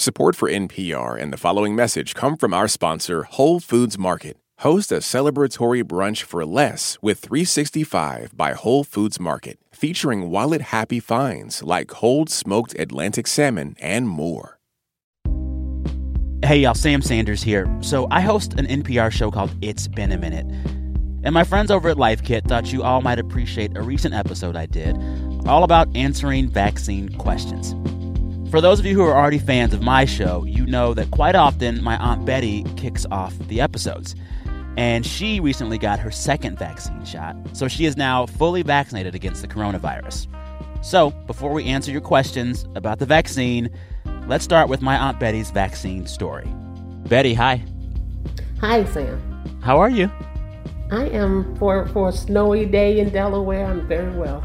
Support for NPR and the following message come from our sponsor, Whole Foods Market. Host a celebratory brunch for less with 365 by Whole Foods Market, featuring wallet happy finds like cold smoked Atlantic salmon and more. Hey, y'all, Sam Sanders here. So, I host an NPR show called It's Been a Minute. And my friends over at Life Kit thought you all might appreciate a recent episode I did all about answering vaccine questions. For those of you who are already fans of my show, you know that quite often my Aunt Betty kicks off the episodes. And she recently got her second vaccine shot, so she is now fully vaccinated against the coronavirus. So, before we answer your questions about the vaccine, let's start with my Aunt Betty's vaccine story. Betty, hi. Hi, Sam. How are you? I am for for a snowy day in Delaware. I'm very well.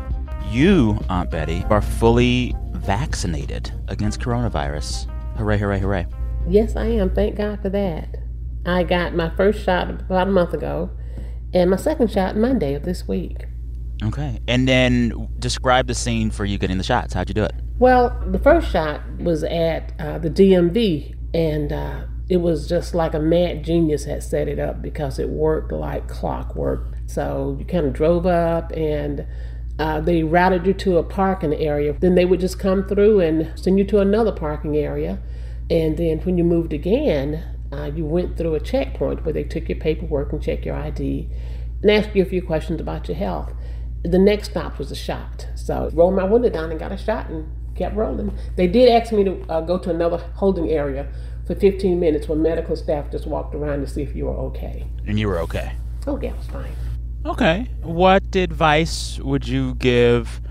You, Aunt Betty, are fully vaccinated against coronavirus. Hooray, hooray, hooray. Yes, I am. Thank God for that. I got my first shot about a month ago and my second shot Monday of this week. Okay. And then describe the scene for you getting the shots. How'd you do it? Well, the first shot was at uh, the DMV, and uh, it was just like a mad genius had set it up because it worked like clockwork. So you kind of drove up and uh, they routed you to a parking area. Then they would just come through and send you to another parking area. And then when you moved again, uh, you went through a checkpoint where they took your paperwork and checked your ID and asked you a few questions about your health. The next stop was a shot. So I rolled my window down and got a shot and kept rolling. They did ask me to uh, go to another holding area for 15 minutes where medical staff just walked around to see if you were okay. And you were okay? Oh, yeah, I was fine. Okay. What advice would you give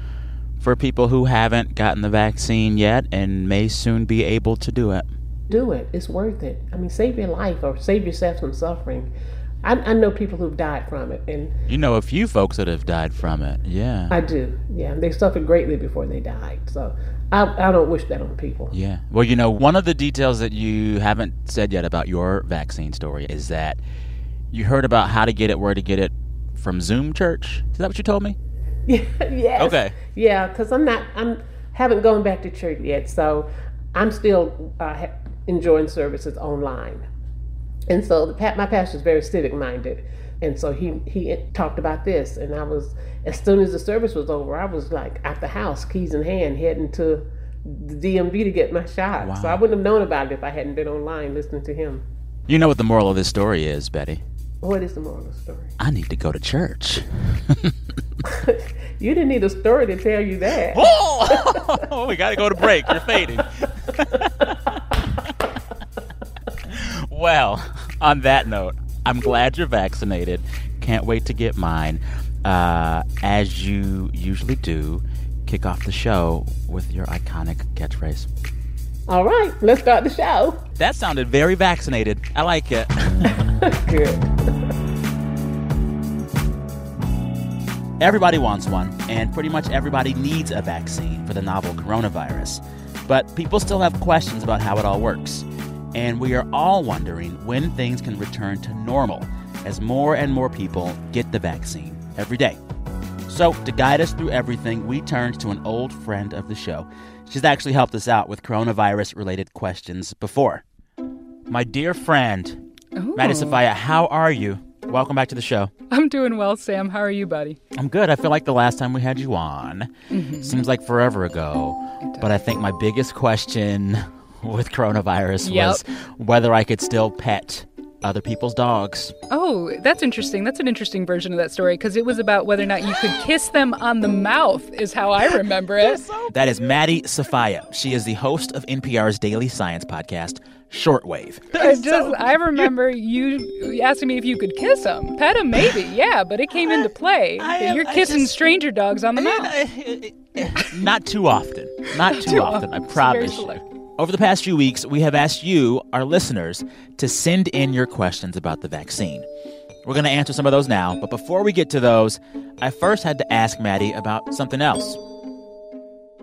for people who haven't gotten the vaccine yet and may soon be able to do it? Do it. It's worth it. I mean, save your life or save yourself some suffering. I, I know people who've died from it, and you know a few folks that have died from it. Yeah, I do. Yeah, they suffered greatly before they died. So I, I don't wish that on people. Yeah. Well, you know, one of the details that you haven't said yet about your vaccine story is that you heard about how to get it, where to get it from Zoom Church. Is that what you told me? Yeah. yes. Okay. Yeah, because I'm not. I'm haven't gone back to church yet, so I'm still uh, enjoying services online. And so the, my pastor is very civic minded, and so he he talked about this, and I was as soon as the service was over, I was like at the house, keys in hand, heading to the DMV to get my shot. Wow. So I wouldn't have known about it if I hadn't been online listening to him. You know what the moral of this story is, Betty? What is the moral of the story? I need to go to church. you didn't need a story to tell you that. Oh, we got to go to break. You're fading. well, on that note, I'm glad you're vaccinated. Can't wait to get mine. Uh, as you usually do, kick off the show with your iconic catchphrase. All right, let's start the show. That sounded very vaccinated. I like it. Good. Everybody wants one, and pretty much everybody needs a vaccine for the novel coronavirus. But people still have questions about how it all works. And we are all wondering when things can return to normal as more and more people get the vaccine every day. So, to guide us through everything, we turned to an old friend of the show. She's actually helped us out with coronavirus related questions before. My dear friend, Ooh. Maddie Sofia, how are you? Welcome back to the show. I'm doing well, Sam. How are you, buddy? I'm good. I feel like the last time we had you on mm-hmm. seems like forever ago. But I think my biggest question with coronavirus yep. was whether I could still pet other people's dogs. Oh, that's interesting. That's an interesting version of that story because it was about whether or not you could kiss them on the mouth, is how I remember it. that is Maddie Sofia. She is the host of NPR's daily science podcast, Shortwave. I just, so I remember you asking me if you could kiss him, Pet him, maybe, yeah, but it came into play. Am, You're kissing just, stranger dogs on the mouth. Not too often. Not too, too often, often, I promise. Over the past few weeks, we have asked you, our listeners, to send in your questions about the vaccine. We're going to answer some of those now, but before we get to those, I first had to ask Maddie about something else.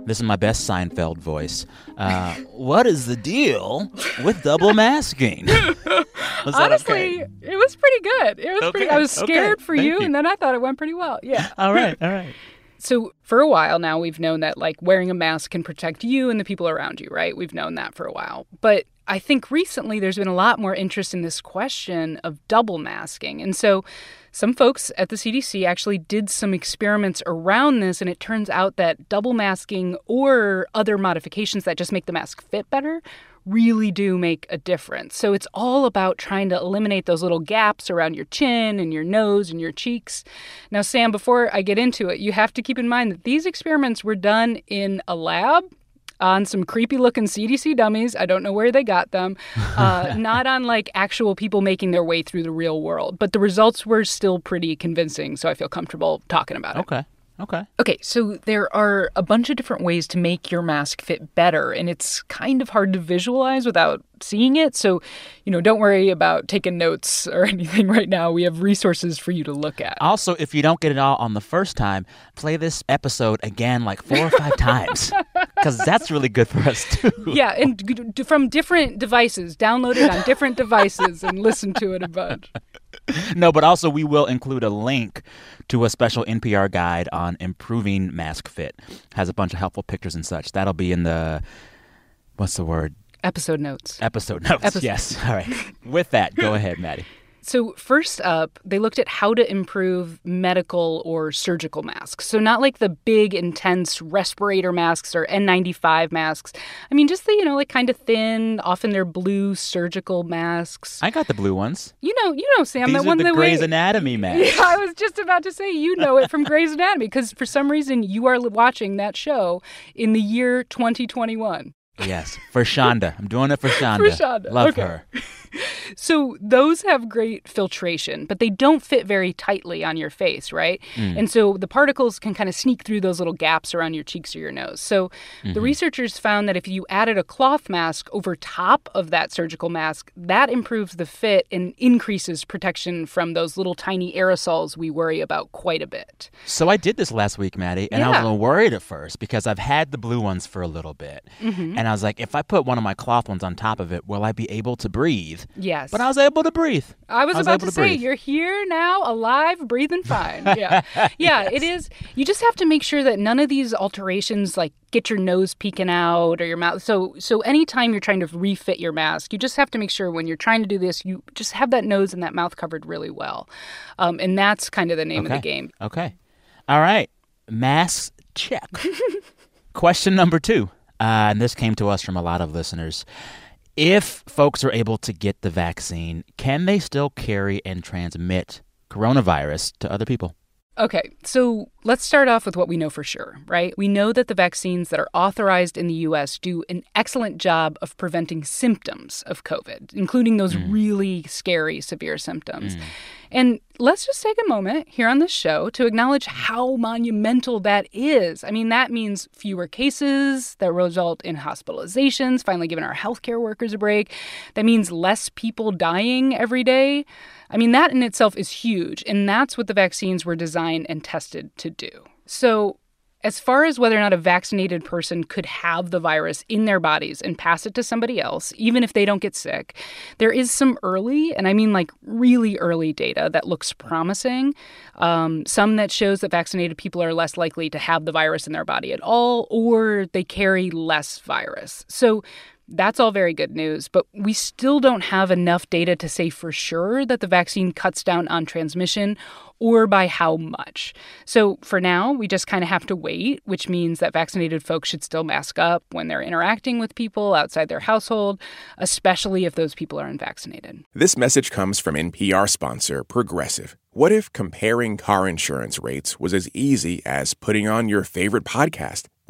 This is my best Seinfeld voice. Uh, what is the deal with double masking? Honestly, okay? it was pretty good. It was okay. pretty. I was scared okay. for you, you, and then I thought it went pretty well. Yeah. all right. All right. So, for a while now, we've known that like wearing a mask can protect you and the people around you, right? We've known that for a while. But I think recently there's been a lot more interest in this question of double masking. And so, some folks at the CDC actually did some experiments around this, and it turns out that double masking or other modifications that just make the mask fit better really do make a difference. So it's all about trying to eliminate those little gaps around your chin and your nose and your cheeks. Now, Sam, before I get into it, you have to keep in mind that these experiments were done in a lab on some creepy looking CDC dummies. I don't know where they got them. Uh, not on like actual people making their way through the real world. But the results were still pretty convincing, so I feel comfortable talking about it. Okay. Okay. Okay, so there are a bunch of different ways to make your mask fit better, and it's kind of hard to visualize without seeing it. So, you know, don't worry about taking notes or anything right now. We have resources for you to look at. Also, if you don't get it all on the first time, play this episode again like four or five times because that's really good for us too. Yeah, and from different devices, download it on different devices and listen to it a bunch. no, but also we will include a link to a special NPR guide on improving mask fit. Has a bunch of helpful pictures and such. That'll be in the what's the word? Episode notes. Episode notes. Episode. Yes. All right. With that, go ahead, Maddie. So, first up, they looked at how to improve medical or surgical masks. So, not like the big, intense respirator masks or N95 masks. I mean, just the, you know, like kind of thin, often they're blue surgical masks. I got the blue ones. You know, you know, Sam, These that are one the that Grey's we, Anatomy masks. Yeah, I was just about to say, you know it from Grey's Anatomy because for some reason you are watching that show in the year 2021. Yes, for Shonda. I'm doing it for Shonda. For Shonda. Love okay. her. So those have great filtration, but they don't fit very tightly on your face, right? Mm. And so the particles can kind of sneak through those little gaps around your cheeks or your nose. So Mm-hmm. the researchers found that if you added a cloth mask over top of that surgical mask, that improves the fit and increases protection from those little tiny aerosols we worry about quite a bit. So I did this last week, Maddie, and I was a little worried at first because I've had the blue ones for a little bit. Mm-hmm. And I was like, if I put one of my cloth ones on top of it, will I be able to breathe? Yes. But I was able to breathe. I was, I was about to, to say breathe. you're here now, alive, breathing fine. Yeah, yeah, it is. You just have to make sure that none of these alterations like get your nose peeking out or your mouth. So, so anytime you're trying to refit your mask, you just have to make sure when you're trying to do this, you just have that nose and that mouth covered really well, um, and that's kind of the name of the game. Okay. All right. Masks check. Question number two. Uh, and this came to us from a lot of listeners. If folks are able to get the vaccine, can they still carry and transmit coronavirus to other people? Okay, so let's start off with what we know for sure, right? We know that the vaccines that are authorized in the US do an excellent job of preventing symptoms of COVID, including those mm. really scary, severe symptoms. Mm. And let's just take a moment here on this show to acknowledge how monumental that is. I mean, that means fewer cases that result in hospitalizations, finally giving our healthcare workers a break. That means less people dying every day. I mean, that in itself is huge, and that's what the vaccines were designed and tested to do. So, as far as whether or not a vaccinated person could have the virus in their bodies and pass it to somebody else, even if they don't get sick, there is some early, and I mean like really early data that looks promising. Um, some that shows that vaccinated people are less likely to have the virus in their body at all, or they carry less virus. So, that's all very good news, but we still don't have enough data to say for sure that the vaccine cuts down on transmission or by how much. So for now, we just kind of have to wait, which means that vaccinated folks should still mask up when they're interacting with people outside their household, especially if those people are unvaccinated. This message comes from NPR sponsor Progressive. What if comparing car insurance rates was as easy as putting on your favorite podcast?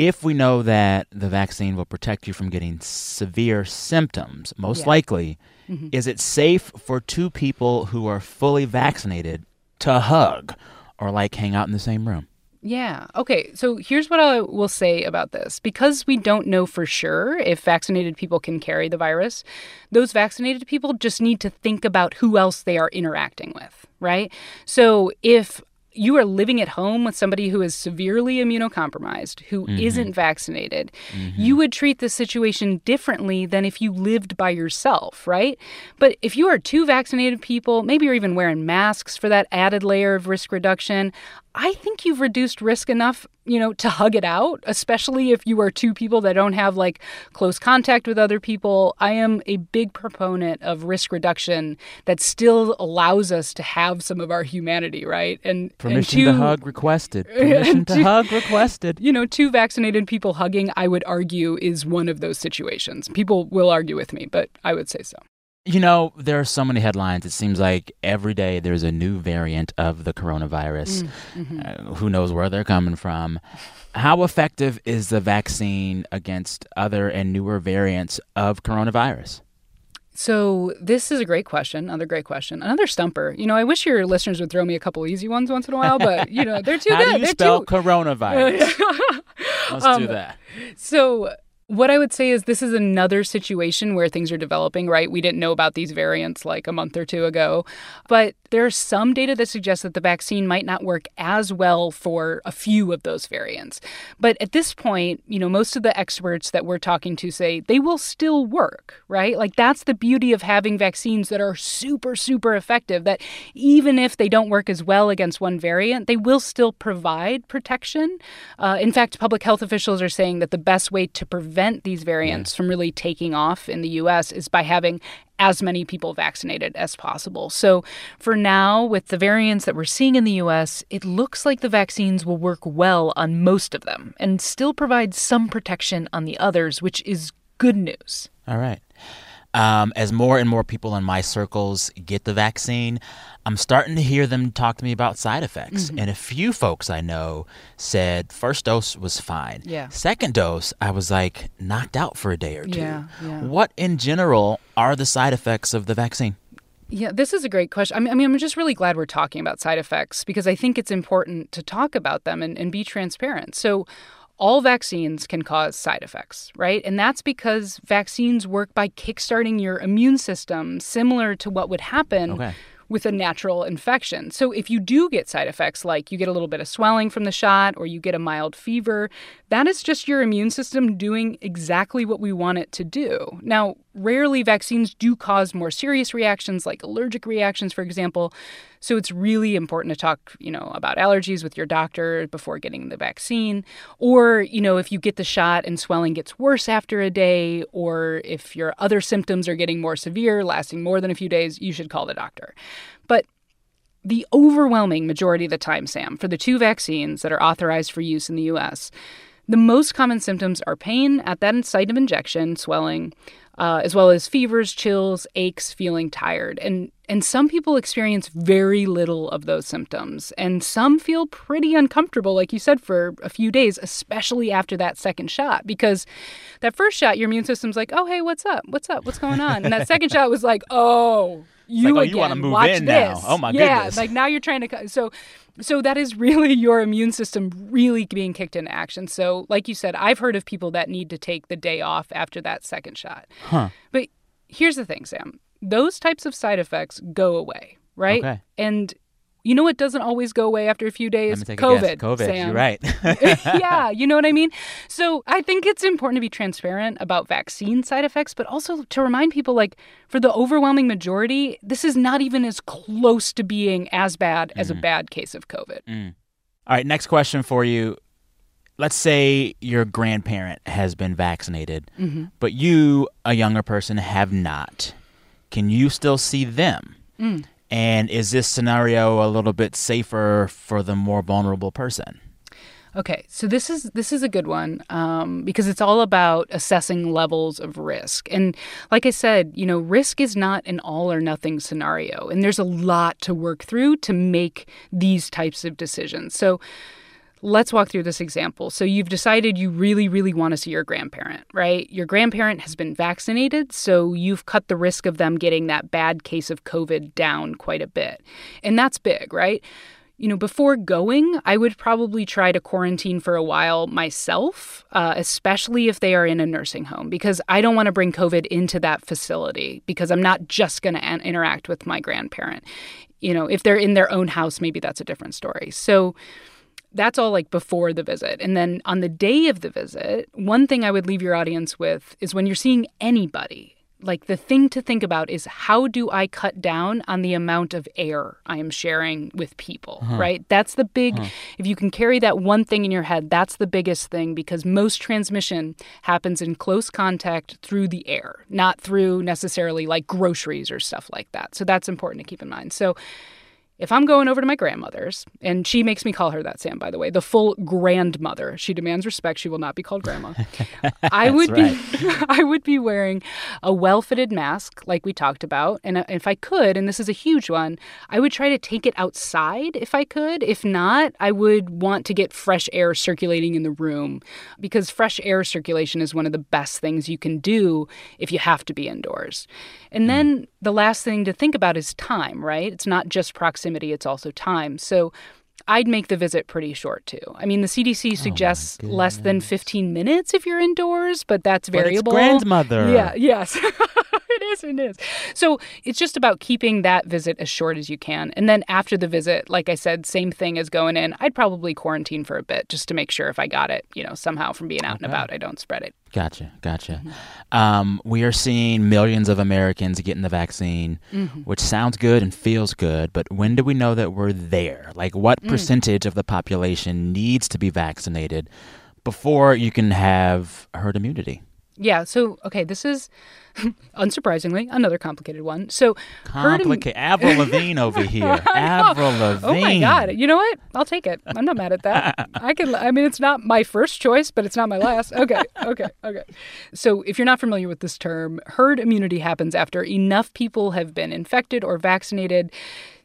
If we know that the vaccine will protect you from getting severe symptoms, most Yeah. likely, mm-hmm. is it safe for two people who are fully vaccinated to hug or like hang out in the same room? Yeah. Okay. So here's what I will say about this. Because we don't know for sure if vaccinated people can carry the virus, those vaccinated people just need to think about who else they are interacting with, right? So if you are living at home with somebody who is severely immunocompromised, who mm-hmm. not vaccinated, mm-hmm. you would treat the situation differently than if you lived by yourself, right? But if you are two vaccinated people, maybe you're even wearing masks for that added layer of risk reduction, I think you've reduced risk enough, you know, to hug it out, especially if you are two people that don't have like close contact with other people. I am a big proponent of risk reduction that still allows us to have some of our humanity, right? And Permission and to hug requested. Permission to two- hug requested. you know, two vaccinated people hugging, I would argue, is one of those situations. People will argue with me, but I would say so. You know, there are so many headlines. It seems like every day there's a new variant of the coronavirus. Uh, who knows where they're coming from? How effective is the vaccine against other and newer variants of coronavirus? So this is a great question. Another great question. Another stumper. You know, I wish your listeners would throw me a couple easy ones once in a while, but you know, they're too How good. do you they're spell too. coronavirus? Let's Um, do that. So, what I would say is this is another situation where things are developing, right? We didn't know about these variants like a month or two ago, but there's some data that suggests that the vaccine might not work as well for a few of those variants. But at this point, you know, most of the experts that we're talking to say they will still work, right? Like that's the beauty of having vaccines that are super, super effective, that even if they don't work as well against one variant, they will still provide protection. Uh, in fact, public health officials are saying that the best way to prevent these variants from really taking off in the US is by having as many people vaccinated as possible. So, for now, with the variants that we're seeing in the US, it looks like the vaccines will work well on most of them and still provide some protection on the others, which is good news. All right. Um, as more and more people in my circles get the vaccine, I'm starting to hear them talk to me about side effects. Mm-hmm. And a few folks I know said first dose was fine. Yeah. Second dose, I was like knocked out for a day or two. Yeah, yeah. What in general are the side effects of the vaccine? Yeah, this is a great question. I mean, I mean, I'm just really glad we're talking about side effects because I think it's important to talk about them and, and be transparent. So, all vaccines can cause side effects, right? And that's because vaccines work by kickstarting your immune system, similar to what would happen Okay. with a natural infection. So if you do get side effects like you get a little bit of swelling from the shot or you get a mild fever, that is just your immune system doing exactly what we want it to do. Now, rarely vaccines do cause more serious reactions like allergic reactions for example. So it's really important to talk, you know, about allergies with your doctor before getting the vaccine or, you know, if you get the shot and swelling gets worse after a day or if your other symptoms are getting more severe, lasting more than a few days, you should call the doctor. But the overwhelming majority of the time, Sam, for the two vaccines that are authorized for use in the US, the most common symptoms are pain at that site of injection, swelling, uh, as well as fevers, chills, aches, feeling tired. And, and some people experience very little of those symptoms. And some feel pretty uncomfortable, like you said, for a few days, especially after that second shot. Because that first shot, your immune system's like, oh, hey, what's up? What's up? What's going on? And that second shot was like, oh, you like, oh, again. you wanna move Watch in now. this. Oh, my yeah, goodness. like now you're trying to so so that is really your immune system really being kicked into action. So like you said, I've heard of people that need to take the day off after that second shot. Huh. But here's the thing, Sam. Those types of side effects go away, right? Okay. And you know what doesn't always go away after a few days? Let me take COVID. a guess. COVID. Sam. You're right. yeah, you know what I mean? So I think it's important to be transparent about vaccine side effects, but also to remind people like, for the overwhelming majority, this is not even as close to being as bad as a bad case of COVID. All right, next question for you. Let's say your grandparent has been vaccinated, Mm-hmm. but you, a younger person, have not. Can you still see them? Mm. And is this scenario a little bit safer for the more vulnerable person? Okay, so this is this is a good one um, because it's all about assessing levels of risk, and like I said, you know, risk is not an all or nothing scenario, and there's a lot to work through to make these types of decisions. So. Let's walk through this example. So, you've decided you really, really want to see your grandparent, right? Your grandparent has been vaccinated, so you've cut the risk of them getting that bad case of COVID down quite a bit. And that's big, right? you know, before going, I would probably try to quarantine for a while myself, uh, especially if they are in a nursing home, because I don't want to bring COVID into that facility because I'm not just going to an- interact with my grandparent. You know, if they're in their own house, maybe that's a different story. So, that's all like before the visit. And then on the day of the visit, one thing I would leave your audience with is when you're seeing anybody, like the thing to think about is how do I cut down on the amount of air I am sharing with people, uh-huh. right? That's the big, uh-huh. if you can carry that one thing in your head, that's the biggest thing because most transmission happens in close contact through the air, not through necessarily like groceries or stuff like that. So that's important to keep in mind. So, if I'm going over to my grandmother's, and she makes me call her that, Sam, by the way, the full grandmother, she demands respect. She will not be called grandma. I would be, I would be wearing a well-fitted mask, like we talked about, and uh, if I could, and this is a huge one, I would try to take it outside if I could. If not, I would want to get fresh air circulating in the room because fresh air circulation is one of the best things you can do if you have to be indoors. And mm. then the last thing to think about is time, right? It's not just proximity, it's also time. So I'd make the visit pretty short too. I mean, the CDC suggests oh less than 15 minutes if you're indoors, but that's variable. But grandmother. Yeah, yes. it is, it is. So it's just about keeping that visit as short as you can. And then after the visit, like I said, same thing as going in. I'd probably quarantine for a bit just to make sure if I got it, you know, somehow from being out okay. and about, I don't spread it. Gotcha, gotcha. Mm-hmm. Um, we are seeing millions of Americans getting the vaccine, mm-hmm. which sounds good and feels good, but when do we know that we're there? Like, what mm. percentage of the population needs to be vaccinated before you can have herd immunity? Yeah. So, okay, this is unsurprisingly another complicated one. So, complicated. Im- Avril Lavigne over here. Avril Lavigne. Oh my God! You know what? I'll take it. I'm not mad at that. I can. I mean, it's not my first choice, but it's not my last. Okay. Okay. Okay. So, if you're not familiar with this term, herd immunity happens after enough people have been infected or vaccinated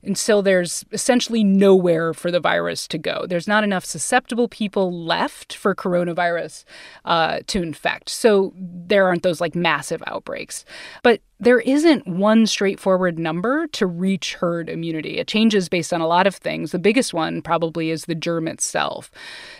and so there's essentially nowhere for the virus to go. There's not enough susceptible people left for coronavirus uh, to infect. So there aren't those like massive outbreaks. But there isn't one straightforward number to reach herd immunity. It changes based on a lot of things. The biggest one probably is the germ itself.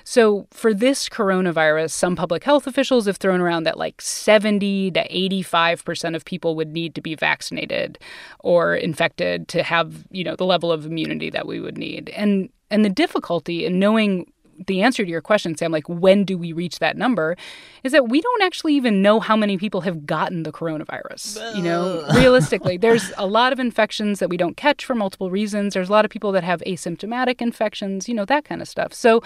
So, for this coronavirus, some public health officials have thrown around that like 70 to 85% of people would need to be vaccinated or infected to have, you know, the level of immunity that we would need. And and the difficulty in knowing the answer to your question, Sam, like when do we reach that number, is that we don't actually even know how many people have gotten the coronavirus. You know, realistically, there's a lot of infections that we don't catch for multiple reasons. There's a lot of people that have asymptomatic infections, you know, that kind of stuff. So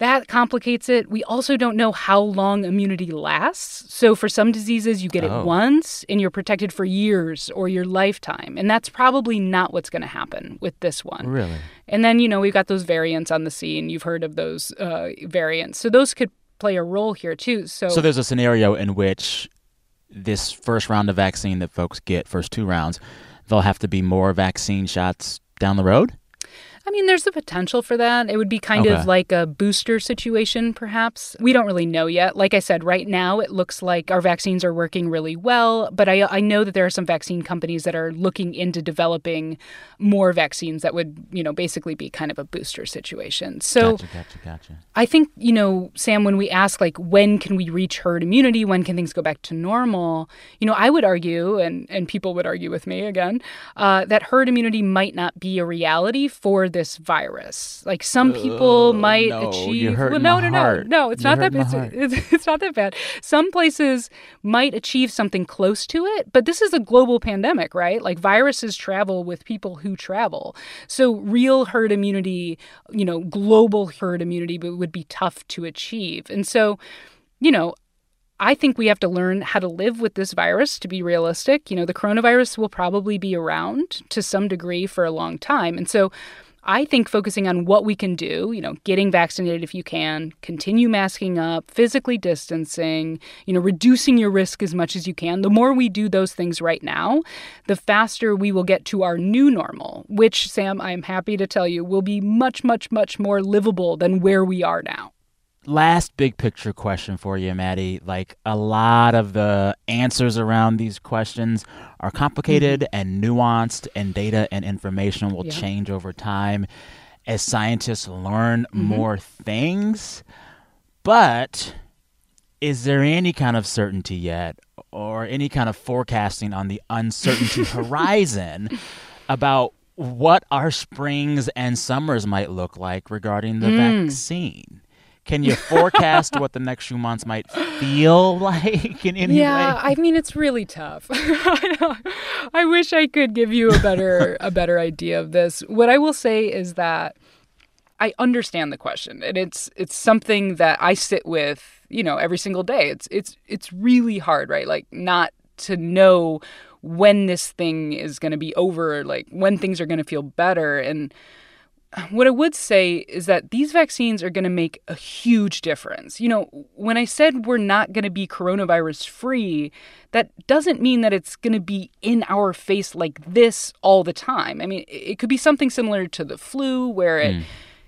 that complicates it. We also don't know how long immunity lasts. So, for some diseases, you get oh. it once and you're protected for years or your lifetime. And that's probably not what's going to happen with this one. Really? And then, you know, we've got those variants on the scene. You've heard of those uh, variants. So, those could play a role here, too. So, so, there's a scenario in which this first round of vaccine that folks get, first two rounds, there'll have to be more vaccine shots down the road? I mean, there's the potential for that. It would be kind okay. of like a booster situation, perhaps. We don't really know yet. Like I said, right now it looks like our vaccines are working really well, but I, I know that there are some vaccine companies that are looking into developing more vaccines that would, you know, basically be kind of a booster situation. So gotcha, gotcha, gotcha. I think, you know, Sam, when we ask like when can we reach herd immunity, when can things go back to normal, you know, I would argue, and and people would argue with me again, uh, that herd immunity might not be a reality for the this virus. Like some people uh, might no, achieve. well, no, no, no, no. It's you're not that. It's, it's, it's not that bad. Some places might achieve something close to it, but this is a global pandemic, right? Like viruses travel with people who travel. So real herd immunity, you know, global herd immunity would be tough to achieve. And so, you know, I think we have to learn how to live with this virus to be realistic. You know, the coronavirus will probably be around to some degree for a long time. And so I think focusing on what we can do, you know, getting vaccinated if you can, continue masking up, physically distancing, you know, reducing your risk as much as you can. The more we do those things right now, the faster we will get to our new normal, which, Sam, I am happy to tell you, will be much, much, much more livable than where we are now last big picture question for you, Maddie. Like a lot of the answers around these questions are complicated mm-hmm. and nuanced, and data and information will change over time as scientists learn mm-hmm. more things. But is there any kind of certainty yet, or any kind of forecasting on the uncertainty horizon about what our springs and summers might look like regarding the mm. vaccine? Can you forecast what the next few months might feel like in any way? yeah, way? I mean it's really tough. I wish I could give you a better a better idea of this. What I will say is that I understand the question, and it's it's something that I sit with, you know, every single day. It's it's it's really hard, right? Like not to know when this thing is going to be over, like when things are going to feel better, and what I would say is that these vaccines are going to make a huge difference. You know, when I said we're not going to be coronavirus free, that doesn't mean that it's going to be in our face like this all the time. I mean, it could be something similar to the flu where it, mm.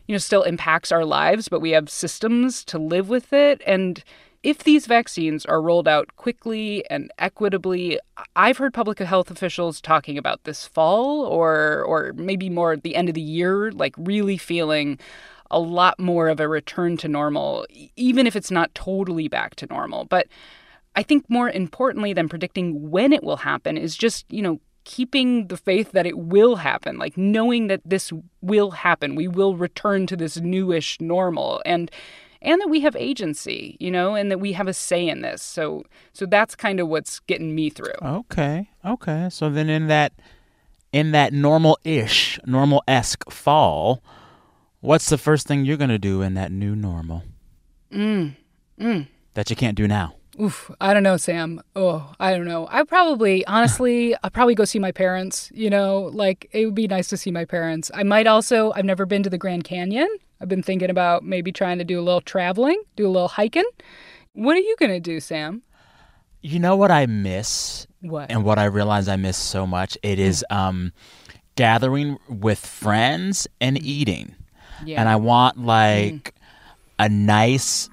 you know, still impacts our lives, but we have systems to live with it. And if these vaccines are rolled out quickly and equitably, I've heard public health officials talking about this fall or or maybe more at the end of the year, like really feeling a lot more of a return to normal, even if it's not totally back to normal. But I think more importantly than predicting when it will happen is just, you know, keeping the faith that it will happen, like knowing that this will happen. We will return to this newish normal. And and that we have agency, you know, and that we have a say in this. So so that's kind of what's getting me through. Okay. Okay. So then in that in that normal-ish, normal-esque fall, what's the first thing you're going to do in that new normal? Mm. Mm. That you can't do now. Oof, I don't know, Sam. Oh, I don't know. I probably, honestly, I'll probably go see my parents. You know, like it would be nice to see my parents. I might also, I've never been to the Grand Canyon. I've been thinking about maybe trying to do a little traveling, do a little hiking. What are you going to do, Sam? You know what I miss? What? And what I realize I miss so much? It is um, gathering with friends and eating. Yeah. And I want like mm. a nice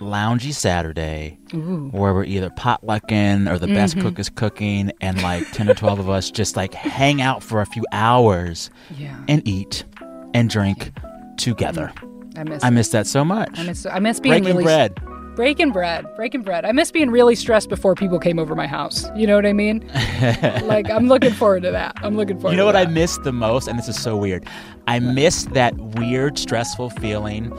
loungy Saturday Ooh. where we're either potlucking or the mm-hmm. best cook is cooking and like 10 or 12 of us just like hang out for a few hours yeah. and eat and drink together. I miss. I miss that so much. I miss. I miss being breaking really bread. Breaking bread, breaking bread. I miss being really stressed before people came over my house. You know what I mean? like I'm looking forward to that. I'm looking forward. You know what that. I miss the most, and this is so weird. I miss that weird, stressful feeling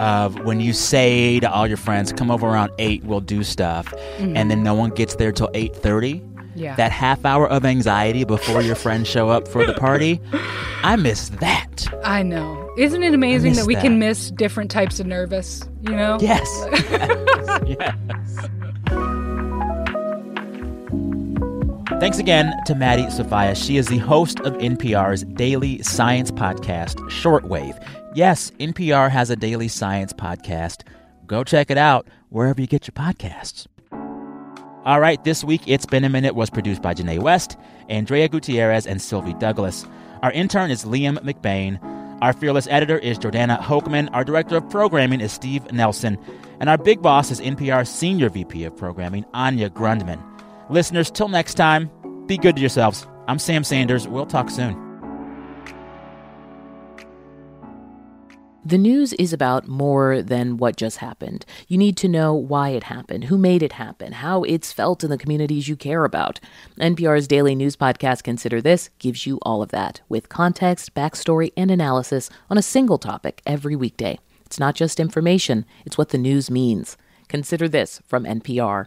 of when you say to all your friends, "Come over around eight, we'll do stuff," mm-hmm. and then no one gets there till eight thirty. Yeah. That half hour of anxiety before your friends show up for the party, I miss that. I know. Isn't it amazing that we that. can miss different types of nervous, you know? Yes. yes. Thanks again to Maddie Sofia. She is the host of NPR's daily science podcast, Shortwave. Yes, NPR has a daily science podcast. Go check it out wherever you get your podcasts. All right, this week, It's Been a Minute was produced by Janae West, Andrea Gutierrez, and Sylvie Douglis. Our intern is Liam McBain. Our fearless editor is Jordana Hochman. Our director of programming is Steve Nelson. And our big boss is NPR Senior VP of Programming, Anya Grundmann. Listeners, till next time, be good to yourselves. I'm Sam Sanders. We'll talk soon. The news is about more than what just happened. You need to know why it happened, who made it happen, how it's felt in the communities you care about. NPR's daily news podcast, Consider This, gives you all of that, with context, backstory, and analysis on a single topic every weekday. It's not just information, it's what the news means. Consider This from NPR.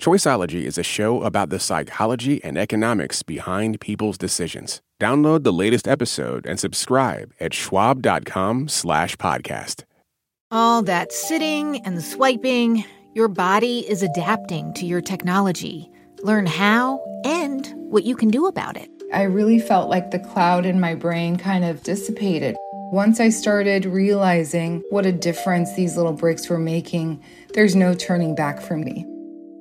Choiceology is a show about the psychology and economics behind people's decisions. Download the latest episode and subscribe at schwab.com slash podcast. All that sitting and swiping, your body is adapting to your technology. Learn how and what you can do about it. I really felt like the cloud in my brain kind of dissipated. Once I started realizing what a difference these little breaks were making, there's no turning back for me.